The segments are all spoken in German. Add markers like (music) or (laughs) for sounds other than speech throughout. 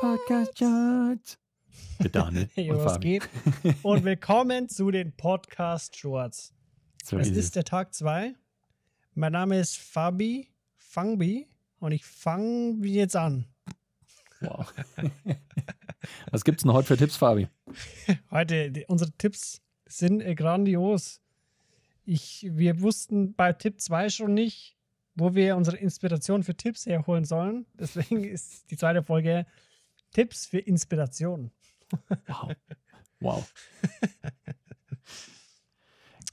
Podcast Shorts. Mit Daniel (laughs) Hey, und was geht? Und willkommen zu den Podcast Shorts. So es ist ist der Tag 2. Mein Name ist Fabi Fangbi und ich fange jetzt an. Wow. (laughs) Was gibt's denn heute für Tipps, Fabi? (laughs) Heute, die, unsere Tipps sind äh, grandios. Ich, wir wussten bei Tipp 2 schon nicht, wo wir unsere Inspiration für Tipps herholen sollen. Deswegen ist die zweite Folge Tipps für Inspiration. Wow. Wow. (laughs)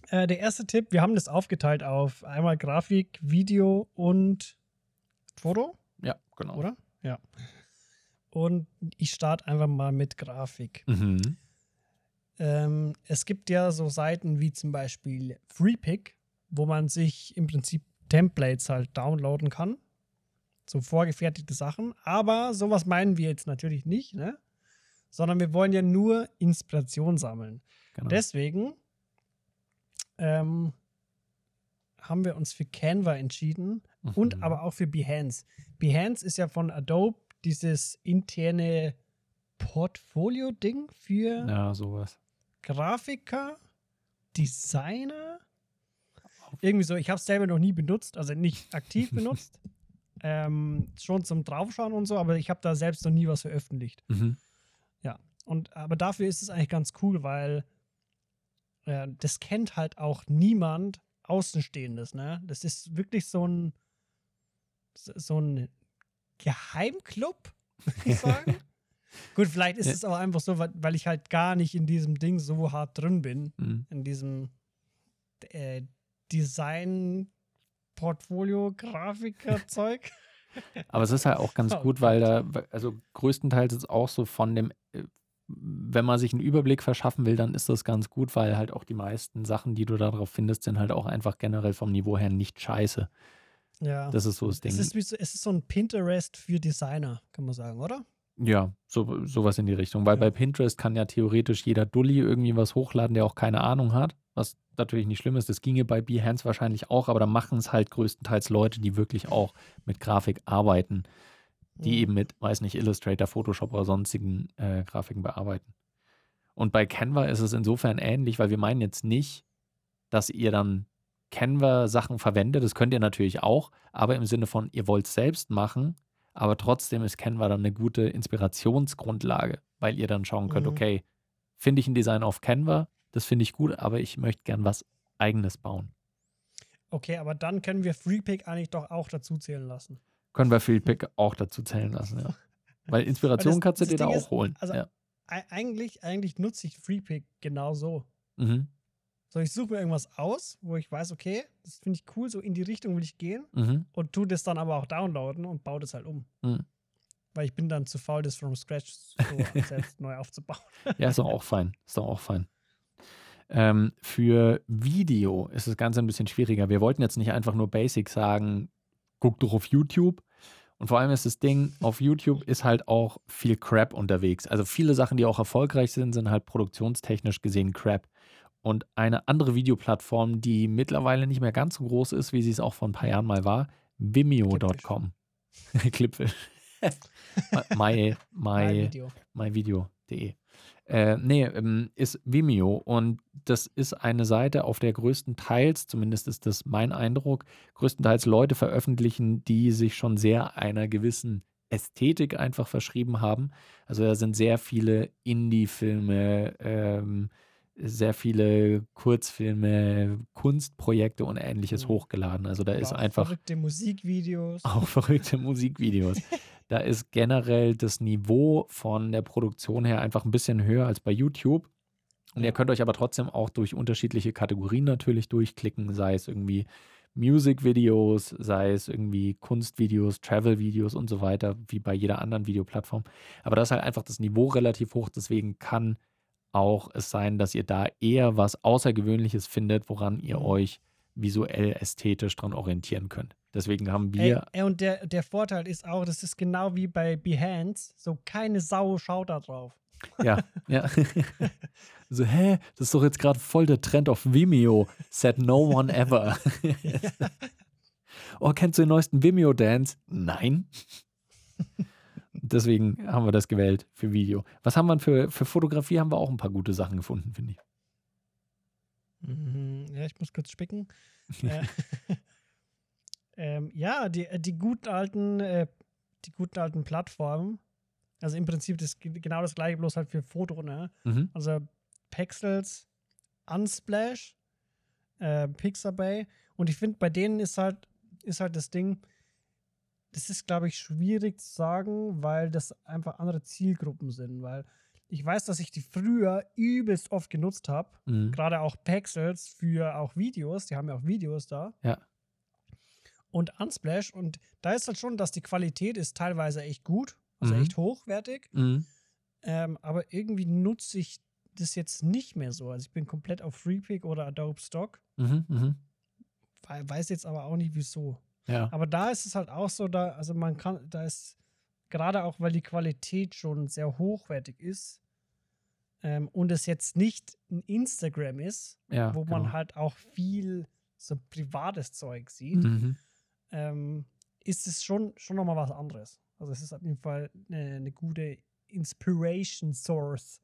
Äh, der erste Tipp, wir haben das aufgeteilt auf einmal Grafik, Video und Foto, Ja, genau. oder? Ja. Und ich starte einfach mal mit Grafik. Mhm. Ähm, es gibt ja so Seiten wie zum Beispiel FreePic, wo man sich im Prinzip Templates halt downloaden kann. So vorgefertigte Sachen. Aber sowas meinen wir jetzt natürlich nicht, ne? Sondern wir wollen ja nur Inspiration sammeln. genau. Deswegen ähm, haben wir uns für Canva entschieden und Mhm. aber auch für Behance. Behance ist ja von Adobe dieses interne Portfolio-Ding für Ja, sowas. Grafiker, Designer. Irgendwie so, ich habe es selber noch nie benutzt, also nicht aktiv (laughs) benutzt. Ähm, schon zum Draufschauen und so, aber ich habe da selbst noch nie was veröffentlicht. Mhm. Ja, und aber dafür ist es eigentlich ganz cool, weil äh, das kennt halt auch niemand Außenstehendes, ne? Das ist wirklich so ein so ein Geheimclub, (laughs) würde ich sagen. (laughs) Gut, vielleicht ist Ja. es auch einfach so, weil, weil ich halt gar nicht in diesem Ding so hart drin bin, Mhm. in diesem äh, Design Portfolio Grafiker Zeug. (laughs) Aber es ist halt auch ganz Oh gut, weil da, also größtenteils ist auch so von dem, äh, wenn man sich einen Überblick verschaffen will, dann ist das ganz gut, weil halt auch die meisten Sachen, die du darauf findest, sind halt auch einfach generell vom Niveau her nicht scheiße. Ja. Das ist so das Ding. es, ist wie so, es ist so ein Pinterest für Designer, kann man sagen, oder? Ja, so, sowas in die Richtung. Weil Ja. bei Pinterest kann ja theoretisch jeder Dulli irgendwie was hochladen, der auch keine Ahnung hat. Was natürlich nicht schlimm ist. Das ginge bei Behance wahrscheinlich auch, aber da machen es halt größtenteils Leute, die wirklich auch mit Grafik arbeiten, die Mhm. eben mit, weiß nicht, Illustrator, Photoshop oder sonstigen äh, Grafiken bearbeiten. Und bei Canva ist es insofern ähnlich, weil wir meinen jetzt nicht, dass ihr dann Canva-Sachen verwendet. Das könnt ihr natürlich auch, aber im Sinne von, ihr wollt es selbst machen, aber trotzdem ist Canva dann eine gute Inspirationsgrundlage, weil ihr dann schauen könnt, Mhm. okay, finde ich ein Design auf Canva, das finde ich gut, aber ich möchte gern was eigenes bauen. Okay, aber dann können wir FreePick eigentlich doch auch dazu zählen lassen. Können wir Feedback auch dazu zählen lassen, ja. (laughs) Weil Inspiration das- kannst du dir da auch ist, holen. also- ja. Ei- eigentlich, eigentlich nutze ich FreePick genau so. Mhm. So, ich suche mir irgendwas aus, wo ich weiß, okay, das finde ich cool, so in die Richtung will ich gehen Mhm. und tu das dann aber auch downloaden und baue das halt um. Mhm. Weil ich bin dann zu faul, das from scratch so (laughs) selbst neu aufzubauen. (laughs) Ja, ist doch auch fein. Ist doch auch fein. Ähm, für Video ist das Ganze ein bisschen schwieriger. Wir wollten jetzt nicht einfach nur basic sagen, guck doch auf YouTube. Und vor allem ist das Ding, auf YouTube ist halt auch viel Crap unterwegs. Also viele Sachen, die auch erfolgreich sind, sind halt produktionstechnisch gesehen Crap. Und eine andere Videoplattform, die mittlerweile nicht mehr ganz so groß ist, wie sie es auch vor ein paar Jahren mal war, Vimeo.com. Clipfish. (laughs) (laughs) my, my, Video. myvideo.de. Äh, nee, ähm, ist Vimeo und das ist eine Seite, auf der größtenteils, zumindest ist das mein Eindruck, größtenteils Leute veröffentlichen, die sich schon sehr einer gewissen Ästhetik einfach verschrieben haben. Also da sind sehr viele Indie-Filme, ähm, sehr viele Kurzfilme, Kunstprojekte und ähnliches Mhm. hochgeladen. Also da Oder ist auch einfach Verrückte Musikvideos. (laughs) auch verrückte Musikvideos. Da ist generell das Niveau von der Produktion her einfach ein bisschen höher als bei YouTube. Und ihr könnt euch aber trotzdem auch durch unterschiedliche Kategorien natürlich durchklicken, sei es irgendwie Music-Videos, sei es irgendwie Kunstvideos, Travel-Videos und so weiter, wie bei jeder anderen Videoplattform. Aber da ist halt einfach das Niveau relativ hoch, deswegen kann auch es sein, dass ihr da eher was Außergewöhnliches findet, woran ihr Mhm. euch visuell ästhetisch dran orientieren könnt. Deswegen haben Ey, wir ey, und der, der Vorteil ist auch, das ist genau wie bei Behance, so keine Sau schaut da drauf. Ja, ja. (laughs) so, hä? Das ist doch jetzt gerade voll der Trend auf Vimeo. Said no one ever. (laughs) oh, kennst du den neuesten Vimeo-Dance? Nein. (laughs) deswegen haben wir das gewählt für Video. Was haben wir für, für Fotografie? Haben wir auch ein paar gute Sachen gefunden, finde ich. Mhm, ja, ich muss kurz spicken. (laughs) äh, (laughs) ähm, ja, die, äh, die guten alten, äh, die guten alten Plattformen. Also im Prinzip das, genau das gleiche, bloß halt für Foto, ne? Mhm. Also Pexels, Unsplash, äh, Pixabay. Und ich finde, bei denen ist halt, ist halt das Ding, das ist, glaube ich, schwierig zu sagen, weil das einfach andere Zielgruppen sind. Weil ich weiß, dass ich die früher übelst oft genutzt habe. Mhm. Gerade auch Pexels für auch Videos. Die haben ja auch Videos da. Ja. Und Unsplash. Und da ist halt schon, dass die Qualität ist teilweise echt gut. Also Mhm. echt hochwertig. Mhm. Ähm, aber irgendwie nutze ich das jetzt nicht mehr so. Also ich bin komplett auf FreePic oder Adobe Stock. Mhm. We- Weiß jetzt aber auch nicht wieso. Ja. Aber da ist es halt auch so, da, also man kann, da ist gerade auch, weil die Qualität schon sehr hochwertig ist ähm, und es jetzt nicht ein Instagram ist, ja wo man genau. halt auch viel so privates Zeug sieht, Mhm. ähm, ist es schon, schon nochmal was anderes. Also es ist auf jeden Fall eine, eine gute Inspiration Source.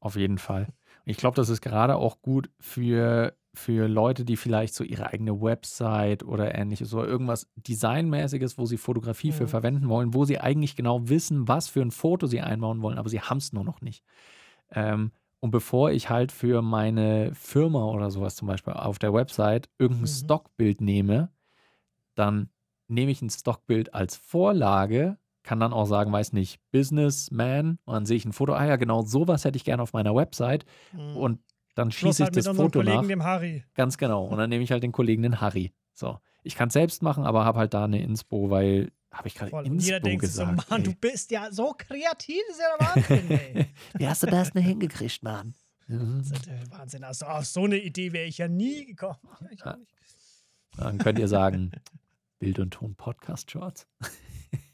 Auf jeden Fall. Ich glaube, das ist gerade auch gut für, für Leute, die vielleicht so ihre eigene Website oder ähnliches oder irgendwas Designmäßiges, wo sie Fotografie für Mhm. verwenden wollen, wo sie eigentlich genau wissen, was für ein Foto sie einbauen wollen, aber sie haben es nur noch nicht. Ähm, und bevor ich halt für meine Firma oder sowas zum Beispiel auf der Website irgendein Mhm. Stockbild nehme, dann nehme ich ein Stockbild als Vorlage, kann dann auch sagen, weiß nicht, Businessman und dann sehe ich ein Foto, ah ja, genau sowas hätte ich gerne auf meiner Website Mhm. und dann schieße ich halt das mit Foto Kollegen, nach. dem Harry. Ganz genau. Und dann nehme ich halt den Kollegen, den Harry. So. Ich kann es selbst machen, aber habe halt da eine Inspo, weil, habe ich gerade Inspo jeder denkt so. Mann, ey. du bist ja so kreativ, ist ja der Wahnsinn, ey. (laughs) Wie hast du das denn hingekriegt, Mann? Das ist der Wahnsinn. Also auf so eine Idee wäre ich ja nie gekommen. Ja. Dann könnt ihr sagen, Bild und Ton Podcast Shorts.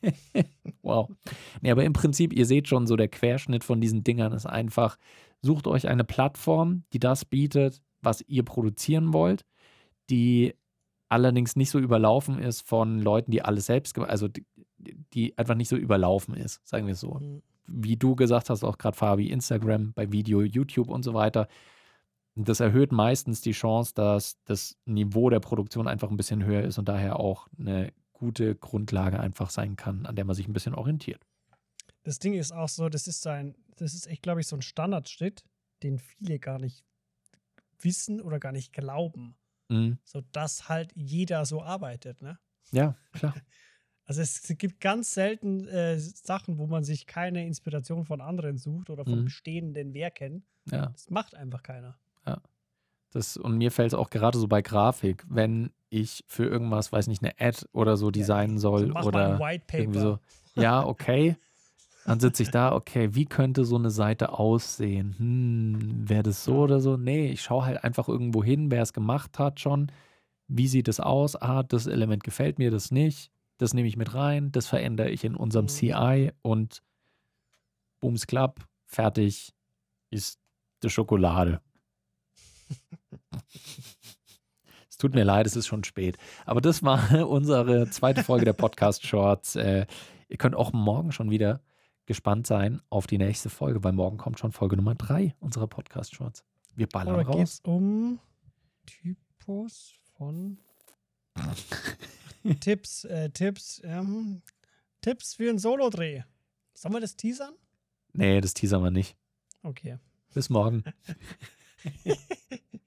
(laughs) wow. Nee, aber im Prinzip, ihr seht schon, so der Querschnitt von diesen Dingern ist einfach, sucht euch eine Plattform, die das bietet, was ihr produzieren wollt, die allerdings nicht so überlaufen ist von Leuten, die alles selbst, also die, die einfach nicht so überlaufen ist, sagen wir es so Mhm. wie du gesagt hast, auch gerade Fabi, Instagram, bei Video, YouTube und so weiter. Das erhöht meistens die Chance, dass das Niveau der Produktion einfach ein bisschen höher ist und daher auch eine gute Grundlage einfach sein kann, an der man sich ein bisschen orientiert. Das Ding ist auch so, das ist ein, das ist echt, glaube ich, so ein Standardschritt, den viele gar nicht wissen oder gar nicht glauben. Mhm. So dass halt jeder so arbeitet, ne? Ja, klar. (laughs) Also es gibt ganz selten äh, Sachen, wo man sich keine Inspiration von anderen sucht oder von Mhm. bestehenden Werken. Ja. Das macht einfach keiner. Das, und mir fällt es auch gerade so bei Grafik, wenn ich für irgendwas, weiß nicht, eine Ad oder so designen soll So, mach mal oder irgendwie so. Ja, okay. Dann sitze ich da, okay, wie könnte so eine Seite aussehen? Hm, wäre das so oder so? Nee, ich schaue halt einfach irgendwo hin, wer es gemacht hat schon. Wie sieht es aus? Ah, das Element gefällt mir, das nicht. Das nehme ich mit rein, das verändere ich in unserem Mhm. CI und Booms Club, fertig ist die Schokolade. Es tut mir leid, es ist schon spät. Aber das war (laughs) unsere zweite Folge der Podcast Shorts. Äh, ihr könnt auch morgen schon wieder gespannt sein auf die nächste Folge, weil morgen kommt schon Folge Nummer drei unserer Podcast Shorts. Wir ballern Oder geht raus. es um Typus von (laughs) Tipps, äh, Tipps, ähm, Tipps für einen Solo-Dreh. Sollen wir das teasern? Nee, das teasern wir nicht. Okay. Bis morgen. (laughs)